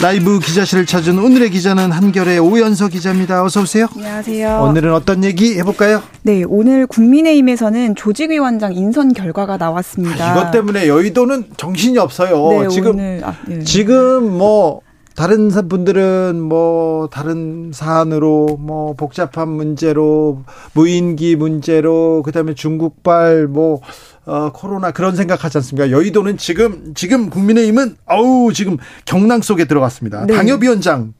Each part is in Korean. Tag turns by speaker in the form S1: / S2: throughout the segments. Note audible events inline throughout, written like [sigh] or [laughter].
S1: 라이브 기자실을 찾은 오늘의 기자는 한결의 오연서 기자입니다. 어서 오세요.
S2: 안녕하세요.
S1: 오늘은 어떤 얘기 해볼까요?
S2: 네, 오늘 국민의힘에서는 조직위원장 인선 결과가 나왔습니다.
S1: 아, 이것 때문에 여의도는 정신이 없어요.
S2: 네,
S1: 지금
S2: 오늘, 아, 네.
S1: 지금 뭐 다른 분들은 뭐 다른 사안으로 뭐 복잡한 문제로 무인기 문제로 그다음에 중국발 뭐 어, 코로나 그런 생각하지 않습니까? 여의도는 지금 지금 국민의힘은 어우 지금 경랑 속에 들어갔습니다.
S2: 네.
S1: 당협위원장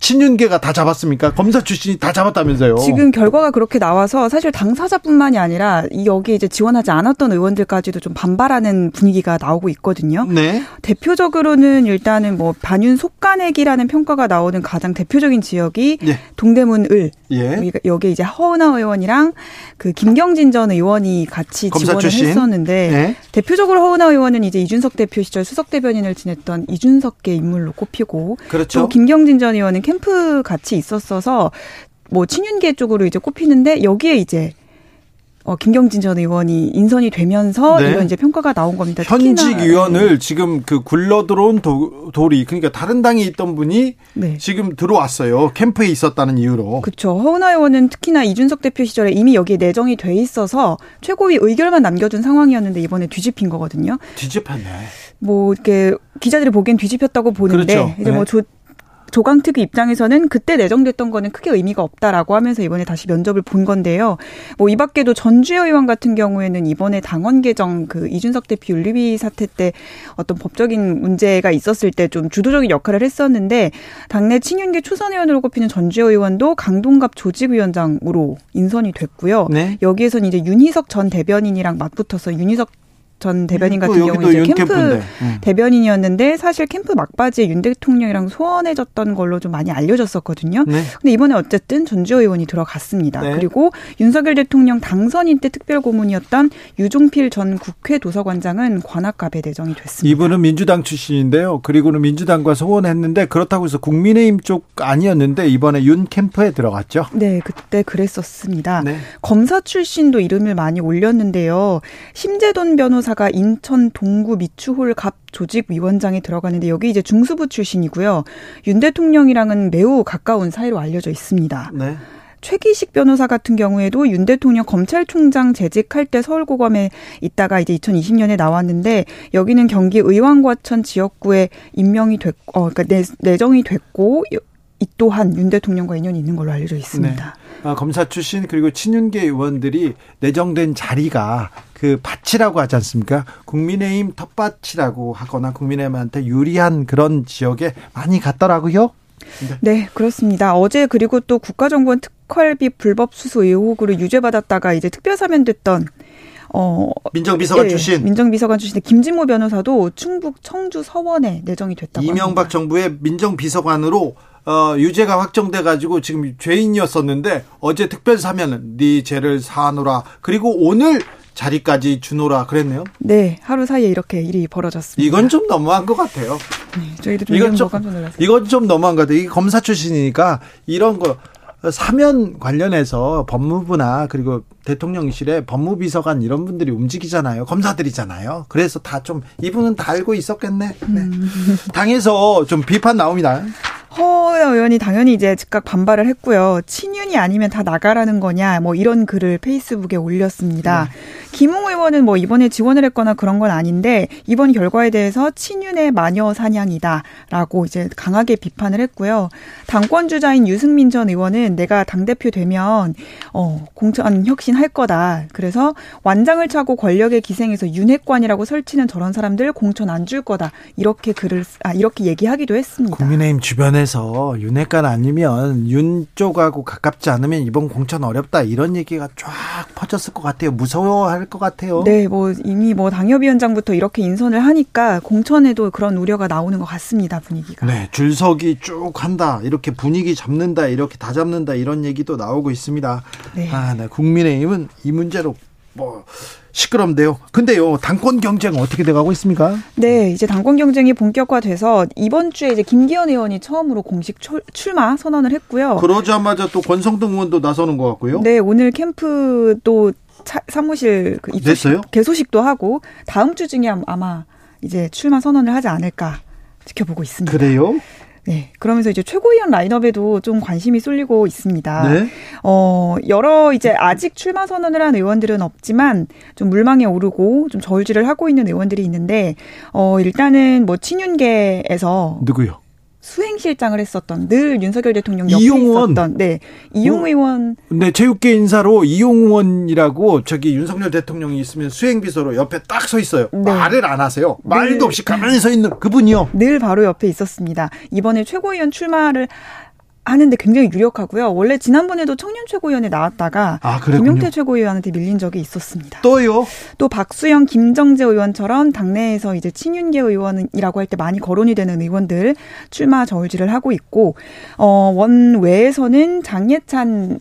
S1: 친윤계가 다 잡았습니까? 검사 출신이 다 잡았다면서요?
S2: 지금 결과가 그렇게 나와서 사실 당사자뿐만이 아니라 이 여기 이제 지원하지 않았던 의원들까지도 좀 반발하는 분위기가 나오고 있거든요.
S1: 네.
S2: 대표적으로는 일단은 뭐 반윤 속가내기라는 평가가 나오는 가장 대표적인 지역이
S1: 예.
S2: 동대문 을
S1: 예.
S2: 여기 이제 허은하 의원이랑 그 김경진 전 의원이 같이
S1: 검사
S2: 지원을
S1: 출신.
S2: 했었는데
S1: 네.
S2: 대표적으로 허은하 의원은 이제 이준석 대표 시절 수석 대변인을 지냈던 이준석계 인물로 꼽히고
S1: 그렇죠.
S2: 또 김경진 전 의원은 캠프 같이 있었어서 뭐 친윤계 쪽으로 이제 꼽히는데 여기에 이제 어 김경진 전 의원이 인선이 되면서
S1: 네.
S2: 이런 이제 평가가 나온 겁니다.
S1: 현직
S2: 특히나-
S1: 위원을 지금 그 굴러 들어온 도, 돌이 그러니까 다른 당에 있던 분이
S2: 네.
S1: 지금 들어왔어요. 캠프에 있었다는 이유로.
S2: 그렇죠. 허은하 의원은 특히나 이준석 대표 시절에 이미 여기에 내정이 돼 있어서 최고위 의결만 남겨둔 상황이었는데 이번에 뒤집힌 거거든요.
S1: 뒤집혔네.
S2: 뭐 이렇게 기자들이 보기엔 뒤집혔다고 보는데
S1: 그렇죠.
S2: 이제
S1: 네.
S2: 뭐 조, 조강특위 입장에서는 그때 내정됐던 거는 크게 의미가 없다라고 하면서 이번에 다시 면접을 본 건데요. 뭐 이 밖에도 전주혜 의원 같은 경우에는 이번에 당원 개정 그 이준석 대표 윤리위 사태 때 어떤 법적인 문제가 있었을 때 좀 주도적인 역할을 했었는데 당내 친윤계 초선 의원으로 꼽히는 전주혜 의원도 강동갑 조직위원장으로 인선이 됐고요.
S1: 네.
S2: 여기에서는 이제 윤희석 전 대변인이랑 맞붙어서 윤희석 전 대변인 같은
S1: 또
S2: 경우는 이제
S1: 윤
S2: 캠프.
S1: 음.
S2: 대변인이었는데 사실 캠프 막바지에 윤 대통령이랑 소원해졌던 걸로 좀 많이 알려졌었거든요.
S1: 네.
S2: 근데 이번에 어쨌든 전주호 의원이 들어갔습니다.
S1: 네.
S2: 그리고 윤석열 대통령 당선인 때 특별 고문이었던 유종필 전 국회 도서관장은 관악갑에 내정이 됐습니다.
S1: 이분은 민주당 출신인데요. 그리고는 민주당과 소원했는데 그렇다고 해서 국민의힘 쪽 아니었는데 이번에 윤 캠프에 들어갔죠.
S2: 네, 그때 그랬었습니다.
S1: 네.
S2: 검사 출신도 이름을 많이 올렸는데요. 심재돈 변호사 가 인천 동구 미추홀 갑 조직위원장에 들어가는데 여기 이제 중수부 출신이고요. 윤 대통령이랑은 매우 가까운 사이로 알려져 있습니다.
S1: 네.
S2: 최기식 변호사 같은 경우에도 윤 대통령 검찰총장 재직할 때 서울고검에 있다가 이제 2020년에 나왔는데 여기는 경기 의왕과천 지역구에 임명이 됐고, 어, 그러니까 내, 내정이 됐고 이 또한 윤 대통령과 인연이 있는 걸로 알려져 있습니다.
S1: 아, 검사 출신 그리고 친윤계 의원들이 내정된 자리가 그 밭이라고 하지 않습니까? 국민의힘 텃밭이라고 하거나 국민의힘한테 유리한 그런 지역에 많이 갔더라고요.
S2: 네, 그렇습니다. 어제 그리고 또 국가정보원 특활비 불법 수수 의혹으로 유죄받았다가 이제 특별 사면됐던 어
S1: 민정비서관
S2: 예,
S1: 출신
S2: 민정비서관 출신의 김진모 변호사도 충북 청주 서원에 내정이 됐다고
S1: 이명박
S2: 합니다.
S1: 정부의 민정비서관으로 어, 유죄가 확정돼 가지고 지금 죄인이었었는데 어제 특별 사면은 네 죄를 사하노라 그리고 오늘 자리까지 주노라 그랬네요.
S2: 네, 하루 사이에 이렇게 일이 벌어졌습니다.
S1: 이건 좀 너무한 것 같아요.
S2: 네, 저희도 좀
S1: 이건 좀
S2: 깜짝 놀랐어요.
S1: 이건 좀 너무한 것 같아요. 이게 검사 출신이니까 이런 거 사면 관련해서 법무부나 그리고 대통령실에 법무비서관 이런 분들이 움직이잖아요. 검사들이잖아요. 그래서 다 좀 이분은 다 알고 있었겠네. 네. 당에서 좀 비판 나옵니다.
S2: 허 의원이 당연히 이제 즉각 반발을 했고요. 친윤이 아니면 다 나가라는 거냐, 뭐 이런 글을 페이스북에 올렸습니다. 네. 김웅 의원은 뭐 이번에 지원을 했거나 그런 건 아닌데 이번 결과에 대해서 친윤의 마녀 사냥이다라고 이제 강하게 비판을 했고요. 당권 주자인 유승민 전 의원은 내가 당 대표 되면 어 공천 혁신할 거다. 그래서 완장을 차고 권력의 기생에서 윤핵관이라고 설치는 저런 사람들 공천 안 줄 거다. 이렇게 글을 아 이렇게 얘기하기도 했습니다.
S1: 국민의힘 주변에 서 윤핵관 아니면 윤 쪽하고 가깝지 않으면 이번 공천 어렵다 이런 얘기가 쫙 퍼졌을 것 같아요. 무서워할 것 같아요.
S2: 네, 뭐 이미 뭐 당협위원장부터 이렇게 인선을 하니까 공천에도 그런 우려가 나오는 것 같습니다. 분위기가.
S1: 네, 줄서기 쭉 한다 이렇게 분위기 잡는다 이렇게 다 잡는다 이런 얘기도 나오고 있습니다. 네. 아, 네. 국민의힘은 이 문제로 뭐 시끄럽네요. 근데요, 당권 경쟁 어떻게 돼가고 있습니까?
S2: 네, 이제 당권 경쟁이 본격화돼서 이번 주에 이제 김기현 의원이 처음으로 공식 출마 선언을 했고요.
S1: 그러자마자 또 권성동 의원도 나서는 것 같고요.
S2: 네, 오늘 캠프 또 사무실 그 입소식, 개소식도 하고 다음 주 중에 아마 이제 출마 선언을 하지 않을까 지켜보고 있습니다.
S1: 그래요?
S2: 네. 그러면서 이제 최고위원 라인업에도 좀 관심이 쏠리고 있습니다. 네. 어, 여러 이제 아직 출마 선언을 한 의원들은 없지만 좀 물망에 오르고 좀 저울질을 하고 있는 의원들이 있는데 어, 일단은 뭐 친윤계에서
S1: 누구요?
S2: 수행실장을 했었던 늘 윤석열 대통령 옆에 이용원. 있었던 네 이용 어, 의원.
S1: 네 체육계 인사로 이용원이라고 저기 윤석열 대통령이 있으면 수행비서로 옆에 딱 서 있어요. 네. 말을 안 하세요. 말도 없이 가만히 서 있는 그분이요.
S2: 늘 바로 옆에 있었습니다. 이번에 최고위원 출마를 하는데 굉장히 유력하고요. 원래 지난번에도 청년 최고위원에 나왔다가 아, 김용태 최고위원한테 밀린 적이 있었습니다.
S1: 또요?
S2: 또 박수영, 김정재 의원처럼 당내에서 이제 친윤계 의원이라고 할 때 많이 거론이 되는 의원들 출마 저울질을 하고 있고 어 원외에서는 장예찬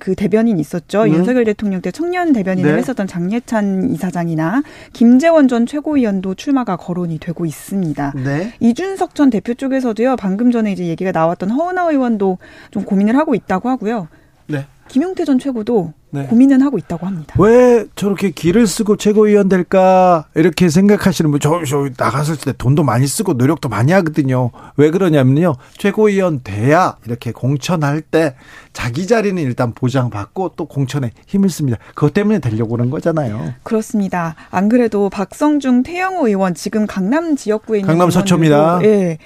S2: 그 대변인 있었죠. 네. 윤석열 대통령 때 청년 대변인을 네. 했었던 장예찬 이사장이나 김재원 전 최고위원도 출마가 거론이 되고 있습니다. 네. 이준석 전 대표 쪽에서도요. 방금 전에 이제 얘기가 나왔던 허은하 의원도 좀 고민을 하고 있다고 하고요. 네. 김용태 전 최고도 네. 고민은 하고 있다고 합니다.
S1: 왜 저렇게 길을 쓰고 최고위원 될까 이렇게 생각하시는 분, 저, 저 나갔을 때 돈도 많이 쓰고 노력도 많이 하거든요. 왜 그러냐면요. 최고위원 돼야 이렇게 공천할 때 자기 자리는 일단 보장받고 또 공천에 힘을 씁니다. 그것 때문에 되려고 그런 거잖아요.
S2: 그렇습니다. 안 그래도 박성중 태영호 의원 지금 강남 지역구에 있는
S1: 강남 서초입니다.
S2: 예.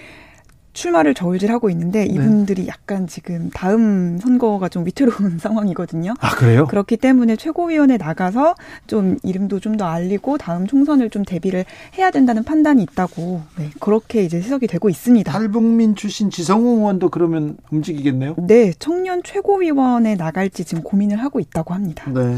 S2: 출마를 저울질하고 있는데 네. 이분들이 네. 약간 지금 다음 선거가 좀 위태로운 [laughs] 상황이거든요.
S1: 아 그래요?
S2: 그렇기 때문에 최고위원회 나가서 좀 이름도 좀 더 알리고 다음 총선을 좀 대비를 해야 된다는 판단이 있다고 네, 그렇게 이제 해석이 되고 있습니다.
S1: 탈북민 출신 지성호 의원도 그러면 움직이겠네요?
S2: 네, 청년 최고위원에 나갈지 지금 고민을 하고 있다고 합니다.
S1: 네.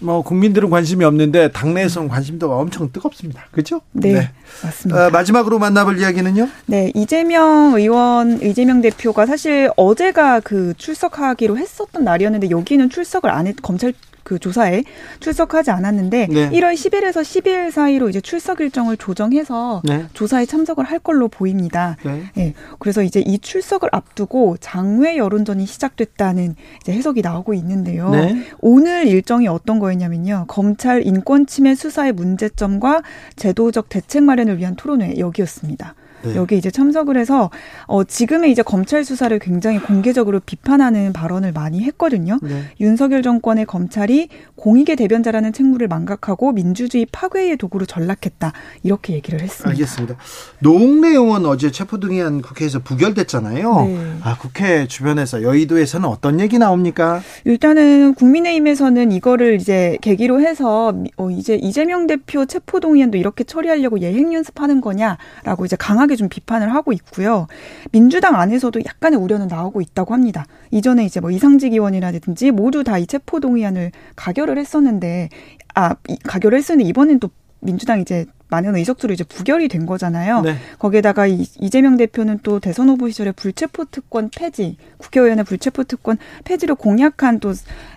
S1: 뭐 국민들은 관심이 없는데 당내에서는 관심도가 엄청 뜨겁습니다. 그렇죠?
S2: 네, 네. 맞습니다.
S1: 어, 마지막으로 만나볼 이야기는요?
S2: 네, 이재명 의원, 이재명 대표가 사실 어제가 그 출석하기로 했었던 날이었는데 여기는 출석을 안 했, 검찰 그 조사에 출석하지 않았는데 네. 1월 10일에서 12일 사이로 이제 출석 일정을 조정해서 네. 조사에 참석을 할 걸로 보입니다. 네. 네. 그래서 이제 이 출석을 앞두고 장외 여론전이 시작됐다는 이제 해석이 나오고 있는데요. 네. 오늘 일정이 어떤 거였냐면요. 검찰 인권 침해 수사의 문제점과 제도적 대책 마련을 위한 토론회 여기였습니다. 네. 여기 이제 참석을 해서 어 지금의 이제 검찰 수사를 굉장히 공개적으로 비판하는 발언을 많이 했거든요. 네. 윤석열 정권의 검찰이 공익의 대변자라는 책무를 망각하고 민주주의 파괴의 도구로 전락했다. 이렇게 얘기를 했습니다.
S1: 알겠습니다. 노웅래 의원 어제 체포동의안 국회에서 부결됐잖아요. 네. 아, 국회 주변에서 여의도에서는 어떤 얘기 나옵니까?
S2: 일단은 국민의힘에서는 이거를 이제 계기로 해서 어 이제 이재명 대표 체포동의안도 이렇게 처리하려고 예행 연습하는 거냐라고 이제 강하게 강하게 좀 비판을 하고 있고요. 민주당 안에서도 약간의 우려는 나오고 있다고 합니다. 이전에 이제 뭐 이상직 의원이라든지 모두 다 이 체포 동의안을 가결을 했었는데 아 가결을 했었는데 이번엔 또 민주당 이제 많은 의석수로 이제 부결이 된 거잖아요. 네. 거기에다가 이, 이재명 대표는 또 대선 후보 시절에 불체포 특권 폐지, 국회의원의 불체포 특권 폐지를 공약한 또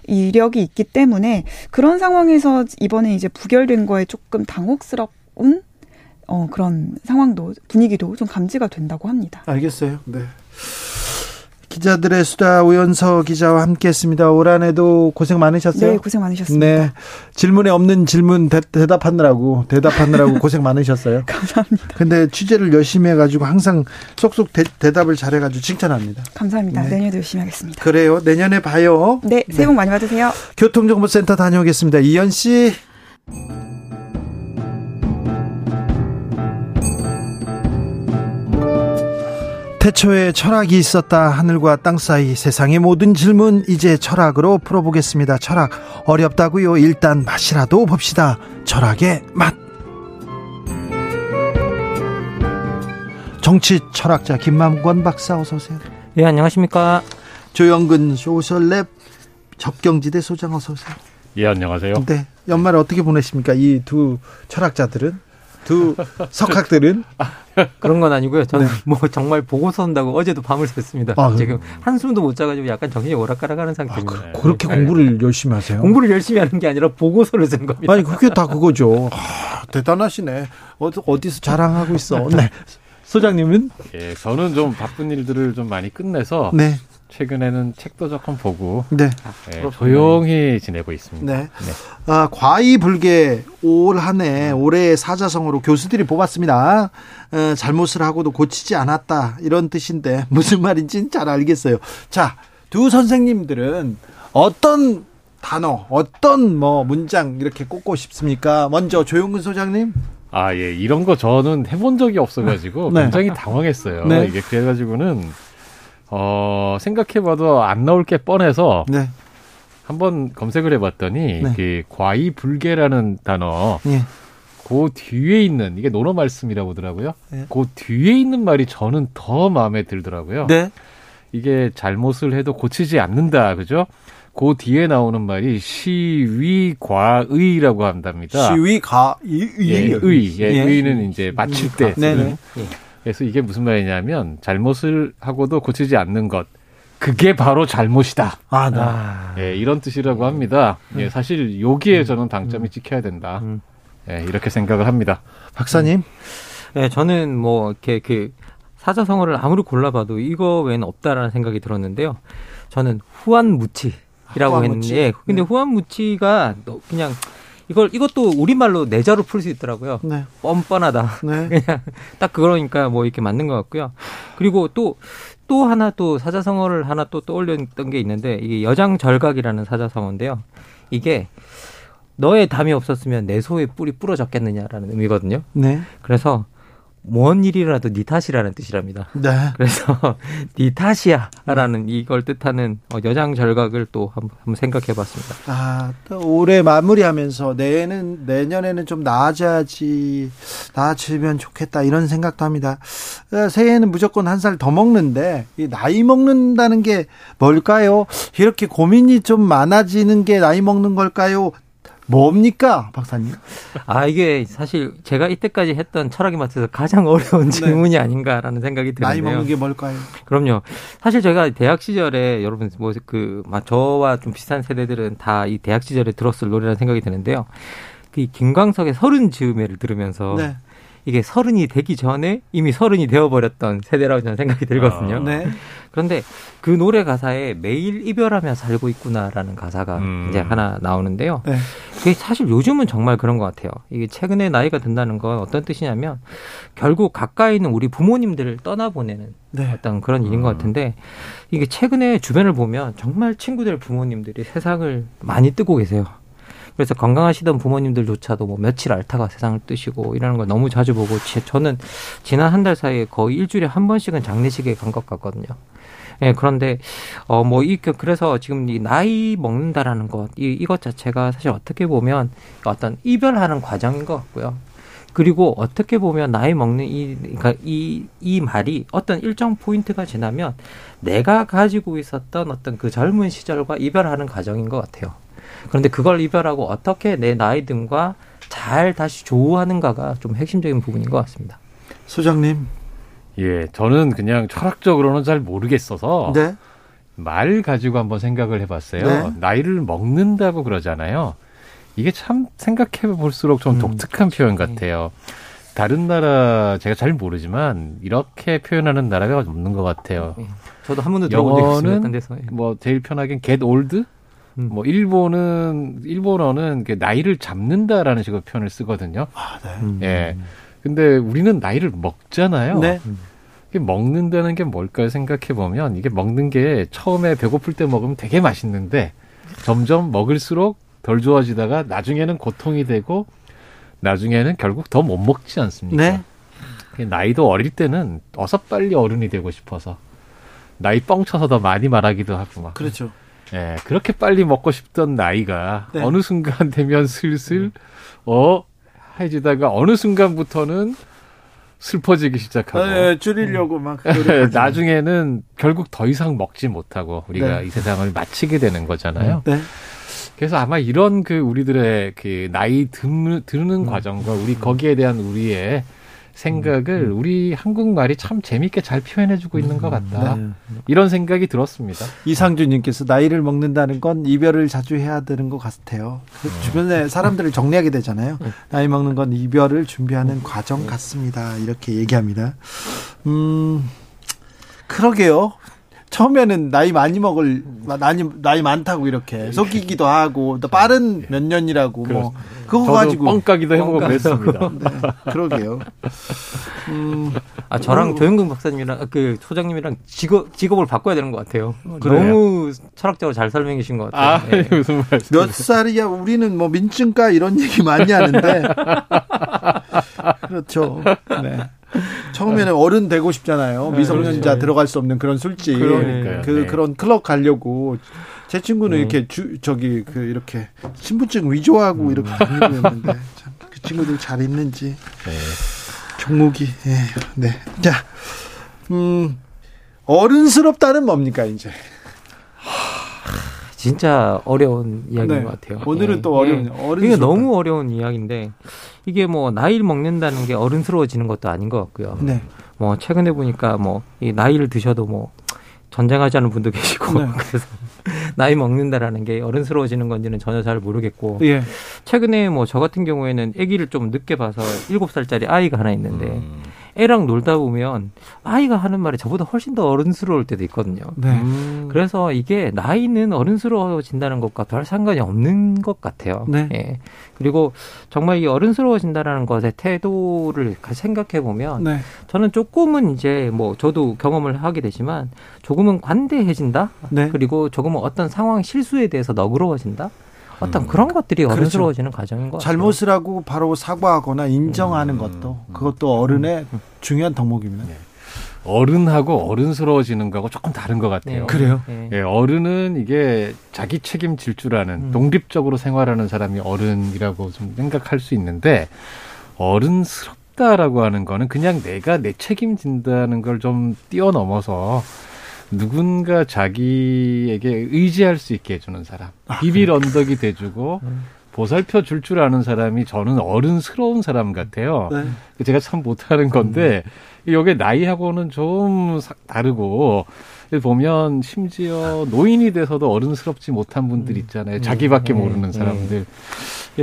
S2: 이력이 있기 때문에 그런 상황에서 이번에 이제 부결된 거에 조금 당혹스러운 어, 그런 상황도 분위기도 좀 감지가 된다고 합니다.
S1: 알겠어요. 네. 기자들의 수다 오연서 기자와 함께했습니다. 올 한해도 고생 많으셨어요.
S2: 네, 고생 많으셨습니다.
S1: 네, 질문에 없는 질문 대, 답하느라고 대답하느라고 [laughs] 고생 많으셨어요.
S2: 감사합니다.
S1: 근데 취재를 열심히 해가지고 항상 쏙쏙 대, 답을 잘해가지고 칭찬합니다.
S2: 감사합니다. 네. 내년에도 열심히 하겠습니다.
S1: 그래요. 내년에 봐요.
S2: 네, 새해 복 네. 많이 받으세요.
S1: 교통정보센터 다녀오겠습니다. 이현 씨. 태초에 철학이 있었다. 하늘과 땅 사이 세상의 모든 질문 이제 철학으로 풀어보겠습니다. 철학 어렵다고요. 일단 맛이라도 봅시다. 철학의 맛. 정치 철학자 김만권 박사 어서 오세요.
S3: 예, 안녕하십니까?
S1: 조영근 소셜랩 접경지대 소장 어서 오세요.
S4: 예, 안녕하세요.
S1: 네. 연말에 어떻게 보내십니까? 이 두 철학자들은 두 석학들은 [laughs]
S3: 그런 건 아니고요. 저는 네. 뭐 정말 보고서 쓴다고 어제도 밤을 샜습니다. 아, 지금 한숨도 못 자가지고 약간 정신이 오락가락하는 상태입니다.
S1: 아, 그, 렇게 네. 공부를 열심히 하세요?
S3: 공부를 열심히 하는 게 아니라 보고서를 쓴 겁니다.
S1: 아니 그게 다 그거죠. [laughs] 아, 대단하시네. 어디, 어디서 자랑하고 있어. 네. [laughs] 소장님은?
S4: 예, 저는 좀 바쁜 일들을 좀 많이 끝내서 네. 최근에는 책도 조금 보고 네. 네 조용히 지내고 있습니다. 네.
S1: 네. 아, 과이불개 올 한해 올해의 사자성어로 교수들이 뽑았습니다. 어, 잘못을 하고도 고치지 않았다 이런 뜻인데 [laughs] 무슨 말인지는 잘 알겠어요. 자, 두 선생님들은 어떤 단어, 어떤 뭐 문장 이렇게 꼽고 싶습니까? 먼저 조용근 소장님.
S4: 아, 예. 이런 거 저는 해본 적이 없어가지고 [laughs] 네. 굉장히 당황했어요. 네. 이게 그래가지고는 어, 생각해봐도 안 나올 게 뻔해서 네. 한번 검색을 해봤더니 네. 그 과이불개라는 단어 네. 그 뒤에 있는 이게 논어 말씀이라고 하더라고요. 네. 그 뒤에 있는 말이 저는 더 마음에 들더라고요. 네. 이게 잘못을 해도 고치지 않는다, 그죠? 그 뒤에 나오는 말이 시위과의라고 한답니다.
S1: 시위과의,
S4: 예, 의, 예, 예. 의는 이제 맞출 때. 네네. 예. 그래서 이게 무슨 말이냐면 잘못을 하고도 고치지 않는 것. 그게 바로 잘못이다. 아, 네. 아. 예, 이런 뜻이라고 합니다. 예, 음. 사실 여기에 음. 저는 음. 찍혀야 된다. 예, 이렇게 생각을 합니다.
S1: 박사님?
S3: 예, 저는 뭐 이렇게 그 사자성어를 아무리 골라봐도 이거 외에는 없다라는 생각이 들었는데요. 저는 후한무치라고 했는데, 예, 근데 네. 후한무치가 그냥 이걸 이것도 우리말로 내자로 풀 수 있더라고요. 네. 뻔뻔하다. 네. [laughs] 그냥 딱 그러니까 뭐 이렇게 맞는 것 같고요. 그리고 또또 하나 또 사자성어를 하나 또 떠올렸던 게 있는데 이게 여장절각이라는 사자성어인데요. 이게 너의 담이 없었으면 내 소의 뿔이 부러졌겠느냐라는 의미거든요. 네. 그래서 뭔 일이라도 니 탓이라는 뜻이랍니다. 네. [laughs] 그래서 [laughs] 니 탓이야라는 이걸 뜻하는 어, 여장 절각을 또 한번 생각해 봤습니다.
S1: 아, 올해 마무리하면서 내년 내년에는 좀 나아져야지 나아지면 좋겠다 이런 생각도 합니다. 어, 새해에는 무조건 한 살 더 먹는데 이 나이 먹는다는 게 뭘까요? 이렇게 고민이 좀 많아지는 게 나이 먹는 걸까요? 뭡니까, 박사님?
S3: 아, 이게 사실 제가 이때까지 했던 철학의 맛에서 가장 [laughs] 어려운 네. 질문이 네. 아닌가라는 생각이 드는데요.
S1: 나이 먹는 게 뭘까요?
S3: 그럼요. 사실 제가 대학 시절에 여러분 뭐그 저와 좀 비슷한 세대들은 다 이 대학 시절에 들었을 노래라는 생각이 드는데요. 그 김광석의 서른 즈음에를 들으면서 네. 이게 서른이 되기 전에 이미 서른이 되어버렸던 세대라고 저는 생각이 들거든요. 아, 네. 그런데 그 노래 가사에 매일 이별하며 살고 있구나라는 가사가 음. 이제 하나 나오는데요. 네. 그게 사실 요즘은 정말 그런 것 같아요. 이게 최근에 나이가 든다는 건 어떤 뜻이냐면 결국 가까이 있는 우리 부모님들을 떠나보내는 네. 어떤 그런 일인 것 음. 같은데 이게 최근에 주변을 보면 정말 친구들 부모님들이 세상을 많이 뜨고 계세요. 그래서 건강하시던 부모님들조차도 뭐 며칠 앓다가 세상을 뜨시고 이러는 걸 너무 자주 보고 저는 지난 한 달 사이에 거의 일주일에 한 번씩은 장례식에 간 것 같거든요. 예, 그런데 어뭐이 그, 그래서 지금 이 나이 먹는다라는 것, 이 이것 자체가 사실 어떻게 보면 어떤 이별하는 과정인 것 같고요. 그리고 어떻게 보면 나이 먹는 이, 그러니까 이, 이 말이 어떤 일정 포인트가 지나면 내가 가지고 있었던 어떤 그 젊은 시절과 이별하는 과정인 것 같아요. 그런데 그걸 이별하고 어떻게 내 나이 듦과 잘 다시 조우하는가가 좀 핵심적인 부분인 것 같습니다.
S1: 소장님.
S4: 예, 저는 그냥 철학적으로는 잘 모르겠어서 네? 말 가지고 한번 생각을 해봤어요. 네? 나이를 먹는다고 그러잖아요. 이게 참 생각해 볼수록 좀 음, 독특한 표현 같아요. 다른 나라 제가 잘 모르지만 이렇게 표현하는 나라가 없는 것 같아요. 네.
S3: 저도 한 번도 들어본 적이
S4: 데서. 뭐 제일 편하게 get old 음. 뭐 일본은 일본어는 나이를 잡는다라는 식으로 표현을 쓰거든요. 아, 네. 음. 예. 근데 우리는 나이를 먹잖아요. 네. 이게 먹는다는 게 뭘까요? 생각해 보면 이게 먹는 게 처음에 배고플 때 먹으면 되게 맛있는데 점점 먹을수록 덜 좋아지다가 나중에는 고통이 되고 나중에는 결국 더 못 먹지 않습니까? 네. 나이도 어릴 때는 어서 빨리 어른이 되고 싶어서 나이 뻥쳐서 더 많이 말하기도 하고 막.
S1: 그렇죠.
S4: 예, 그렇게 빨리 먹고 싶던 나이가 네. 어느 순간 되면 슬슬 어 해지다가 어느 순간부터는 슬퍼지기 시작하고
S1: 네, 줄이려고 막 [laughs]
S4: 나중에는 결국 더 이상 먹지 못하고 우리가 네. 이 세상을 마치게 되는 거잖아요. 네. 그래서 아마 이런 그 우리들의 그 나이 드, 드는 음. 과정과 우리 거기에 대한 우리의 생각을 음. 우리 한국말이 참 재밌게 잘 표현해주고 있는 것 같다. 네. 이런 생각이 들었습니다.
S1: 이상준님께서 나이를 먹는다는 건 이별을 자주 해야 되는 것 같아요. 그 주변에 사람들을 정리하게 되잖아요. 나이 먹는 건 이별을 준비하는 과정 같습니다. 이렇게 얘기합니다. 음, 그러게요. 처음에는 나이 많이 먹을 나이 나이 많다고 이렇게 속이기도 하고 또 빠른 몇 년이라고 뭐 그거 가지고
S4: 뻥까기도 해보고 그랬습니다. [laughs] 네,
S1: 그러게요.
S3: 음, 아 저랑 뭐, 조영근 박사님이랑 그 소장님이랑 직업 직업을 바꿔야 되는 것 같아요. 그래요? 너무 철학적으로 잘 설명해 주신 것 같아요. 아,
S4: 네. [laughs] 무슨
S1: 말씀? 몇 살이야? 우리는 뭐 민증가 이런 얘기 많이 하는데 [laughs] 그렇죠. 네. [laughs] 처음에는 어른 되고 싶잖아요. 네, 미성년자 그렇죠. 들어갈 수 없는 그런 술집. 그러니까요. 그 네. 그런 클럽 가려고 제 친구는 네. 이렇게 주 저기 그 이렇게 신분증 위조하고 음. 이렇게 참그 친구들 잘 있는지. 네. 종목이 예. 네. 자. 음. 어른스럽다는 뭡니까, 이제?
S3: 진짜 어려운 이야기인 네. 것 같아요.
S1: 오늘은 예. 또 어려운 예.
S3: 어른 이게 너무 어려운 이야기인데 이게 뭐 나이를 먹는다는 게 어른스러워지는 것도 아닌 것 같고요. 네. 뭐 최근에 보니까 뭐 이 나이를 드셔도 뭐 전쟁하자는 분도 계시고 네. [laughs] 그래서 나이 먹는다라는 게 어른스러워지는 건지는 전혀 잘 모르겠고 예. 최근에 뭐 저 같은 경우에는 아기를 좀 늦게 봐서 일곱 살짜리 아이가 하나 있는데 음. 애랑 놀다 보면 아이가 하는 말이 저보다 훨씬 더 어른스러울 때도 있거든요. 네. 음. 그래서 이게 나이는 어른스러워진다는 것과 별 상관이 없는 것 같아요. 네. 예. 그리고 정말 이 어른스러워진다라는 것의 태도를 생각해 보면 네. 저는 조금은 이제 뭐 저도 경험을 하게 되지만 조금은 관대해진다. 네. 그리고 조금은 어떤 상황 실수에 대해서 너그러워진다. 어떤 음. 그런 것들이 그렇죠. 어른스러워지는 그렇죠. 과정인 것
S1: 같아요. 잘못을 하고 바로 사과하거나 인정하는 음. 것도 그것도 어른의 음. 중요한 덕목입니다. 네.
S4: 어른하고 어른스러워지는 거하고 조금 다른 것 같아요.
S1: 네. 그래요?
S4: 네. 예, 어른은 이게 자기 책임질 줄 아는 음. 독립적으로 생활하는 사람이 어른이라고 좀 생각할 수 있는데 어른스럽다라고 하는 거는 그냥 내가 내 책임진다는 걸 좀 뛰어넘어서 누군가 자기에게 의지할 수 있게 해주는 사람, 아, 비빌 언덕이 돼주고 음. 보살펴 줄줄 아는 사람이 저는 어른스러운 사람 같아요. 네. 제가 참 못하는 건데 음. 여기 나이하고는 좀 다르고 보면 심지어 노인이 돼서도 어른스럽지 못한 분들 음. 있잖아요. 자기밖에 음. 모르는 사람들.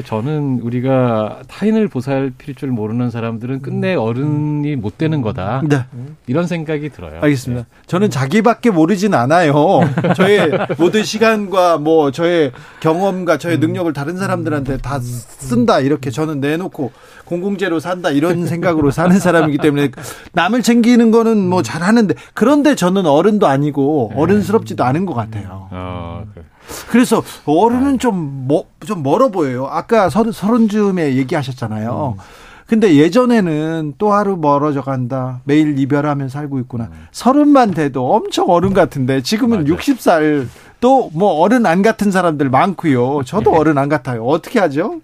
S4: 저는 우리가 타인을 보살필 줄 모르는 사람들은 끝내 음. 어른이 못 되는 거다. 네. 이런 생각이 들어요.
S1: 알겠습니다. 네. 저는 자기밖에 모르진 않아요. [laughs] 저의 모든 시간과 뭐 저의 경험과 저의 능력을 다른 사람들한테 다 쓴다 이렇게 저는 내놓고 공공재로 산다 이런 [laughs] 생각으로 사는 사람이기 때문에 남을 챙기는 거는 뭐 잘하는데 그런데 저는 어른도 아니고 네. 어른스럽지도 않은 것 같아요. 어, 그래 서 어른은 좀, 뭐, 좀 멀어 보여요. 아까 서른, 서른쯤에 얘기하셨잖아요. 음. 근데 예전에는 또 하루 멀어져 간다. 매일 이별하면 살고 있구나. 음. 서른만 돼도 엄청 어른 같은데 지금은 맞아. 60살 또 뭐 어른 안 같은 사람들 많고요. 저도 네. 어른 안 같아요. 어떻게 하죠?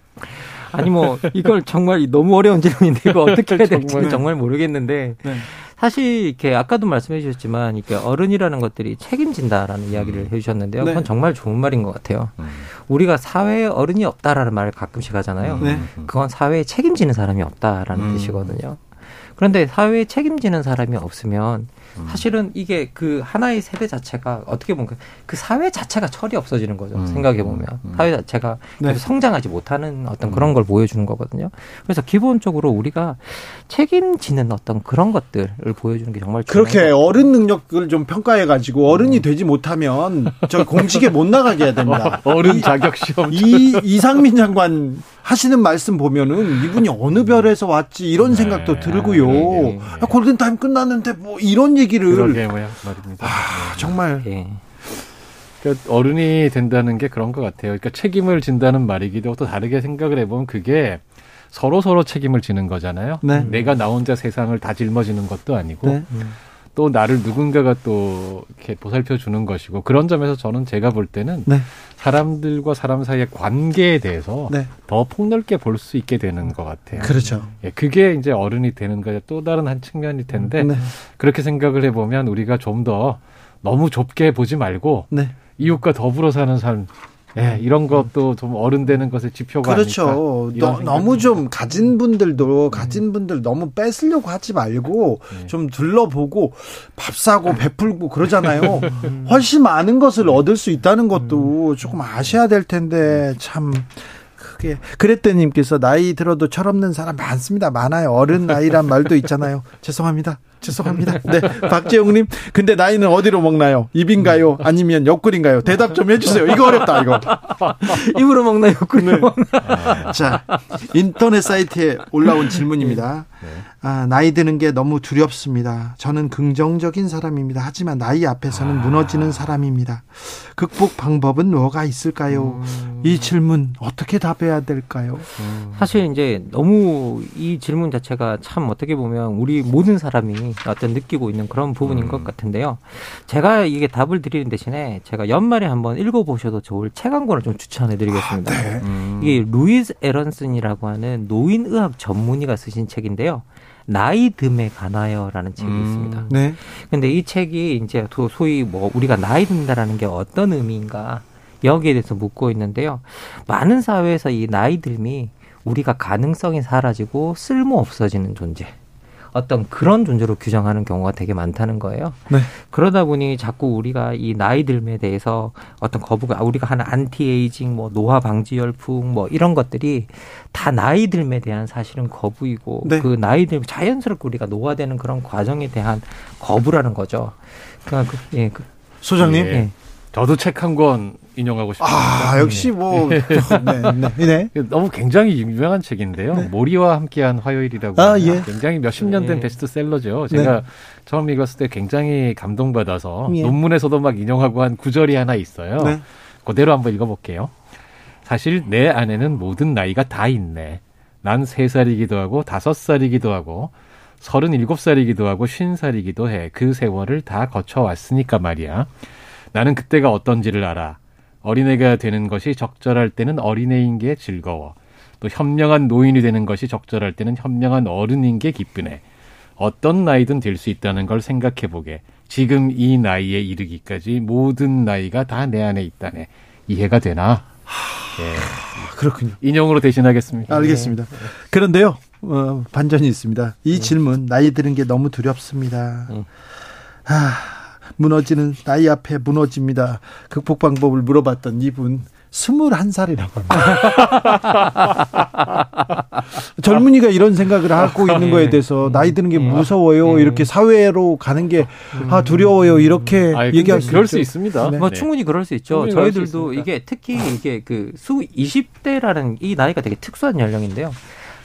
S3: 아니 뭐 이걸 정말 너무 어려운 질문인데 이거 어떻게 해야 될지 정말, 정말 모르겠는데 네. 사실 이렇게 아까도 말씀해 주셨지만 이렇게 어른이라는 것들이 책임진다라는 음. 이야기를 해 주셨는데요. 네. 그건 정말 좋은 말인 것 같아요. 음. 우리가 사회에 어른이 없다라는 말을 가끔씩 하잖아요. 네. 그건 사회에 책임지는 사람이 없다라는 음. 뜻이거든요. 그런데 사회에 책임지는 사람이 없으면 음. 사실은 이게 그 하나의 세대 자체가 어떻게 보면 그, 그 사회 자체가 철이 없어지는 거죠. 음. 생각해 보면 음. 사회 자체가 네. 성장하지 못하는 어떤 그런 걸 보여주는 거거든요. 그래서 기본적으로 우리가 책임지는 어떤 그런 것들을 보여주는 게 정말
S1: 그렇게 어른 능력을 좀 평가해 가지고 어른이 되지 못하면 저 공직에 못 나가게 해야 됩니다. [laughs]
S4: 어른 자격 시험
S1: 이 이상민 장관 하시는 말씀 보면은 이분이 어느 별에서 왔지 이런 네. 생각도 들고요. 네, 네, 네. 아, 골든 타임 끝났는데 뭐 이런 얘기를
S4: 그러게 말입니다.
S1: 아, 정말 네.
S4: 그러니까 어른이 된다는 게 그런 것 같아요. 그러니까 책임을 진다는 말이기도 또 다르게 생각을 해보면 그게 서로 서로 책임을 지는 거잖아요. 네. 내가 나 혼자 세상을 다 짊어지는 것도 아니고 네. 또 나를 누군가가 또 이렇게 보살펴 주는 것이고 그런 점에서 저는 제가 볼 때는 네. 사람들과 사람 사이의 관계에 대해서 네. 더 폭넓게 볼 수 있게 되는 것 같아요.
S1: 그렇죠.
S4: 예, 그게 이제 어른이 되는 거에 또 다른 한 측면일 텐데 네. 그렇게 생각을 해보면 우리가 좀 더 너무 좁게 보지 말고 네. 이웃과 더불어 사는 삶 예, 이런 것도 좀 어른 되는 것의 지표가
S1: 그렇죠. 너, 너무 좀 가진 분들도 가진 분들 너무 뺏으려고 하지 말고 네. 좀 둘러보고 밥 사고 베풀고 그러잖아요. [laughs] 훨씬 많은 것을 얻을 수 있다는 것도 조금 아셔야 될 텐데 참 크게 그랬더님께서 나이 들어도 철없는 사람 많습니다. 많아요. 어른 나이란 말도 있잖아요. [laughs] 죄송합니다. 죄송합니다. 네, 박재용님. 근데 나이는 어디로 먹나요? 입인가요? 아니면 옆구리인가요? 대답 좀 해주세요. 이거 어렵다, 이거. [laughs]
S3: 입으로 먹나요? 옆구리로 네.
S1: 먹나? 자, 인터넷 사이트에 올라온 질문입니다. 네. 아, 나이 드는 게 너무 두렵습니다. 저는 긍정적인 사람입니다. 하지만 나이 앞에서는 아. 무너지는 사람입니다. 극복 방법은 뭐가 있을까요? 음. 이 질문 어떻게 답해야 될까요?
S3: 음. 사실 이제 너무 이 질문 자체가 참 어떻게 보면 우리 모든 사람이 어떤 느끼고 있는 그런 부분인 음. 것 같은데요. 제가 이게 답을 드리는 대신에 제가 연말에 한번 읽어보셔도 좋을 책 한 권을 좀 추천해 드리겠습니다. 아, 네. 음. 이게 루이즈 에런슨이라고 하는 노인의학 전문의가 쓰신 책인데요. 나이 듦에 관하여라는 책이 음, 있습니다. 네. 근데 이 책이 이제 소위 뭐 우리가 나이 든다라는 게 어떤 의미인가 여기에 대해서 묻고 있는데요. 많은 사회에서 이 나이 듦이 우리가 가능성이 사라지고 쓸모 없어지는 존재. 어떤 그런 존재로 규정하는 경우가 되게 많다는 거예요. 네. 그러다 보니 자꾸 우리가 이 나이 듦에 대해서 어떤 거부가 우리가 하는 안티에이징 뭐 노화 방지 열풍 뭐 이런 것들이 다 나이 듦에 대한 사실은 거부이고 네. 그 나이 듦 자연스럽게 우리가 노화되는 그런 과정에 대한 거부라는 거죠. 그러니까 그, 예, 그,
S1: 소장님. 예.
S4: 저도 책 한 권 인용하고 싶습니다.
S1: 아, 역시 뭐 [laughs] 네. 네,
S4: 네, 네. [laughs] 너무 굉장히 유명한 책인데요. 네. 모리와 함께한 화요일이라고 아, 예. 굉장히 몇십 년된 네. 베스트셀러죠. 제가 네. 처음 읽었을 때 굉장히 감동받아서 예. 논문에서도 막 인용하고 한 구절이 하나 있어요. 네. 그대로 한번 읽어볼게요. 사실 내 안에는 모든 나이가 다 있네. 난 세살이기도 하고 다섯 살이기도 하고 서른일곱 살이기도 하고 쉰 살이기도 해. 그 세월을 다 거쳐왔으니까 말이야. 나는 그때가 어떤지를 알아. 어린애가 되는 것이 적절할 때는 어린애인 게 즐거워. 또 현명한 노인이 되는 것이 적절할 때는 현명한 어른인 게 기쁘네. 어떤 나이든 될 수 있다는 걸 생각해 보게. 지금 이 나이에 이르기까지 모든 나이가 다 내 안에 있다네. 이해가 되나?
S1: 예. 그렇군요.
S4: 인용으로 대신하겠습니다.
S1: 알겠습니다. 네. 그런데요, 어, 반전이 있습니다. 이 네. 질문, 나이 드는 게 너무 두렵습니다. 네. 아, 무너지는 나이 앞에 무너집니다. 극복 방법을 물어봤던 이분 스물한 살이라고 합니다. [laughs] 젊은이가 이런 생각을 하고 있는 거에 대해서 나이 드는 게 음. 무서워요. 음. 이렇게 사회로 가는 게 아, 두려워요. 이렇게 아니, 얘기할 수
S4: 그럴 있죠. 수 있습니다.
S3: 네. 뭐 충분히 그럴 수 있죠. 저희들도 이게 특히 이게 그 수 20대라는 이 나이가 되게 특수한 연령인데요.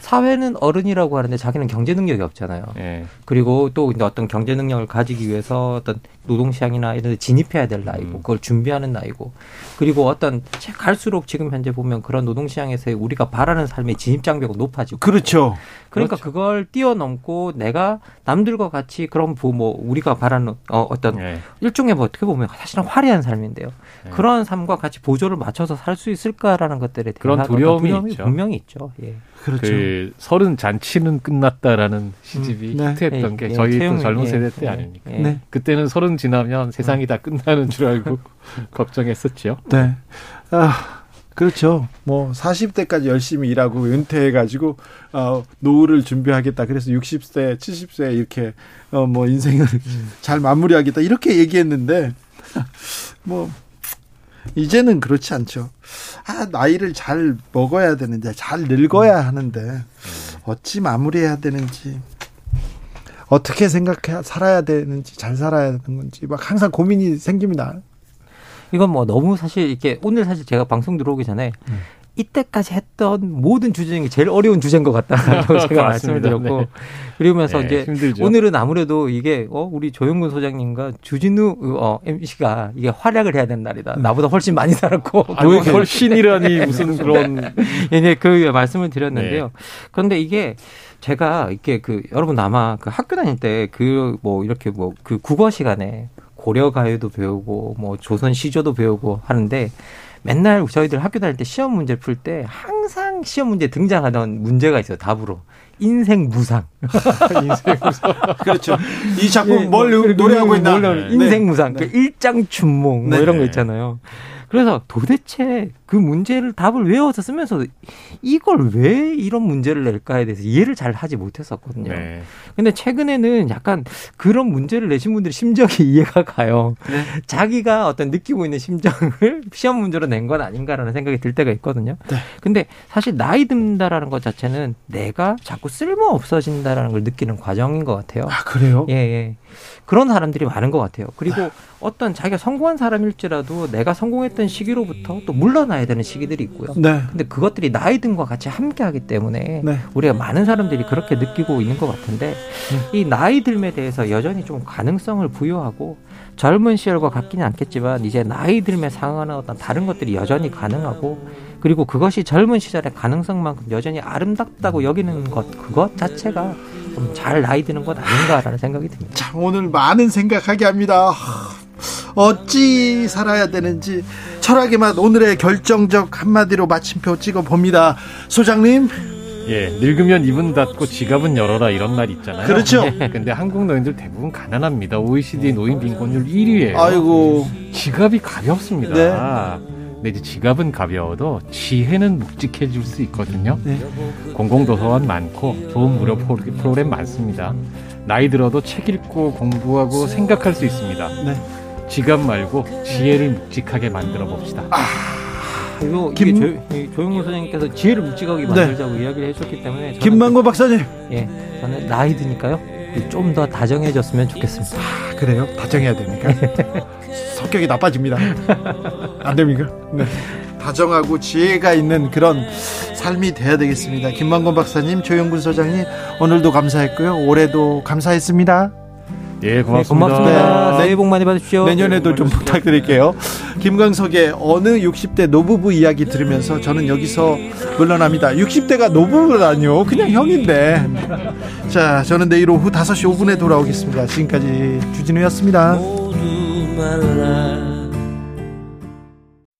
S3: 사회는 어른이라고 하는데 자기는 경제 능력이 없잖아요. 네. 그리고 또 어떤 경제 능력을 가지기 위해서 어떤 노동 시장이나 이런 데 진입해야 될 나이고 음. 그걸 준비하는 나이고 그리고 어떤 갈수록 지금 현재 보면 그런 노동 시장에서 우리가 바라는 삶의 진입 장벽이 높아지고
S1: 그렇죠.
S3: 그러니까 그렇죠. 그걸 뛰어넘고 내가 남들과 같이 그런 부모 우리가 바라는 어, 어떤 네. 일종의 뭐 어떻게 보면 사실은 화려한 삶인데요. 네. 그런 삶과 같이 보조를 맞춰서 살 수 있을까라는 것들에 대한
S4: 그런 두려움이, 두려움이 있죠.
S3: 분명히 있죠. 예.
S4: 그렇죠. 그 서른 잔치는 끝났다라는 시집이 음, 네. 히트했던 네. 게 저희 또 젊은 예. 세대 때 예. 아닙니까? 네. 그때는 서른 지나면 세상이 다 끝나는 줄 알고 [laughs] 걱정했었죠.
S1: 네. 아, 그렇죠. 뭐 40대까지 열심히 일하고 은퇴해 가지고 어 노후를 준비하겠다. 그래서 60세, 70세 이렇게 어 뭐 인생을 잘 마무리하겠다. 이렇게 얘기했는데 뭐 이제는 그렇지 않죠. 아, 나이를 잘 먹어야 되는데 잘 늙어야 하는데 어찌 마무리해야 되는지 어떻게 생각해 살아야 되는지 잘 살아야 되는 건지 막 항상 고민이 생깁니다.
S3: 이건 뭐 너무 사실 이렇게 오늘 사실 제가 방송 들어오기 전에 음. 이때까지 했던 모든 주제 중에 제일 어려운 주제인 것 같다라고 [laughs] 제가 말씀을 드렸고 네. 그러면서 네, 이제 힘들죠. 오늘은 아무래도 이게 어 우리 조영근 소장님과 주진우 어 MC가 이게 활약을 해야 되는 날이다. 음. 나보다 훨씬 많이 살았고
S4: 아니, 훨씬이라니 무슨 [laughs] 그런
S3: 예, 그 말씀을 드렸는데요. 네. 그런데 이게 제가 이렇게 그 여러분 아마 그 학교 다닐 때 그 뭐 이렇게 뭐 그 국어 시간에 고려 가요도 배우고 뭐 조선 시조도 배우고 하는데 맨날 저희들 학교 다닐 때 시험 문제 풀 때 항상 시험 문제 등장하던 문제가 있어요. 답으로. 인생 무상. [laughs]
S1: 인생 무상. 그렇죠. 이 작품 예, 뭘 뭐, 노래하고 있나?
S3: 네. 인생 무상. 네. 그 일장 춘몽 뭐 네. 이런 거 있잖아요. 그래서 도대체 그 문제를 답을 외워서 쓰면서 이걸 왜 이런 문제를 낼까에 대해서 이해를 잘 하지 못했었거든요. 네. 근데 최근에는 약간 그런 문제를 내신 분들이 심정이 [laughs] 이해가 가요. 네. 자기가 어떤 느끼고 있는 심정을 [laughs] 시험 문제로 낸 건 아닌가라는 생각이 들 때가 있거든요. 네. 근데 사실 나이 든다라는 것 자체는 내가 자꾸 쓸모 없어진다라는 걸 느끼는 과정인 것 같아요.
S1: 아, 그래요?
S3: 예, 예. 그런 사람들이 많은 것 같아요. 그리고 아. 어떤 자기가 성공한 사람일지라도 내가 성공했던 시기로부터 또 물러나야 되는 시기들이 있고요. 네. 근데 그것들이 나이 든과 같이 함께하기 때문에 네. 우리가 많은 사람들이 그렇게 느끼고 있는 것 같은데 네. 이 나이 듦에 대해서 여전히 좀 가능성을 부여하고 젊은 시절과 같기는 않겠지만 이제 나이 들에 상응하는 어떤 다른 것들이 여전히 가능하고 그리고 그것이 젊은 시절의 가능성만큼 여전히 아름답다고 여기는 것 그것 자체가 좀 잘 나이 드는 것 아닌가라는 생각이 듭니다.
S1: 참 오늘 많은 생각하게 합니다. 어찌 살아야 되는지 철학의 맛 오늘의 결정적 한마디로 마침표 찍어 봅니다. 소장님.
S4: 예, 늙으면 입은 닫고 지갑은 열어라 이런 말 있잖아요.
S1: 그렇죠.
S4: 예, [laughs] 근데 한국 노인들 대부분 가난합니다. OECD 노인 빈곤율 1위예요.
S1: 아이고.
S4: 지갑이 가볍습니다. 네. 근데 이제 지갑은 가벼워도 지혜는 묵직해질 수 있거든요. 네. 공공도서관 많고 좋은 무료 프로그램 많습니다. 나이 들어도 책 읽고 공부하고 생각할 수 있습니다. 네. 지갑 말고 지혜를 묵직하게 만들어 봅시다. 아,
S3: 이거 김... 조, 조영무 선생님께서 지혜를 묵직하게 네. 만들자고 네. 이야기를 해주셨기 때문에
S1: 김만고 박사님.
S3: 예, 저는 나이 드니까요. 좀 더 다정해졌으면 좋겠습니다.
S1: 아, 그래요? 다정해야 됩니까? [laughs] 성격이 나빠집니다. 안 됩니까? 네. 다정하고 지혜가 있는 그런 삶이 돼야 되겠습니다. 김만곤 박사님, 조영근 소장님 오늘도 감사했고요. 올해도 감사했습니다.
S4: 예, 고맙습니다.
S3: 네, 고맙습니다. 네. 새해 복 많이 받으십시오.
S1: 내년에도 좀 부탁드릴게요. 김광석의 어느 60대 노부부 이야기 들으면서 저는 여기서 물러납니다. 60대가 노부부라니요. 그냥 형인데. 자, 저는 내일 오후 5시 5분에 돌아오겠습니다. 지금까지 주진우였습니다. malam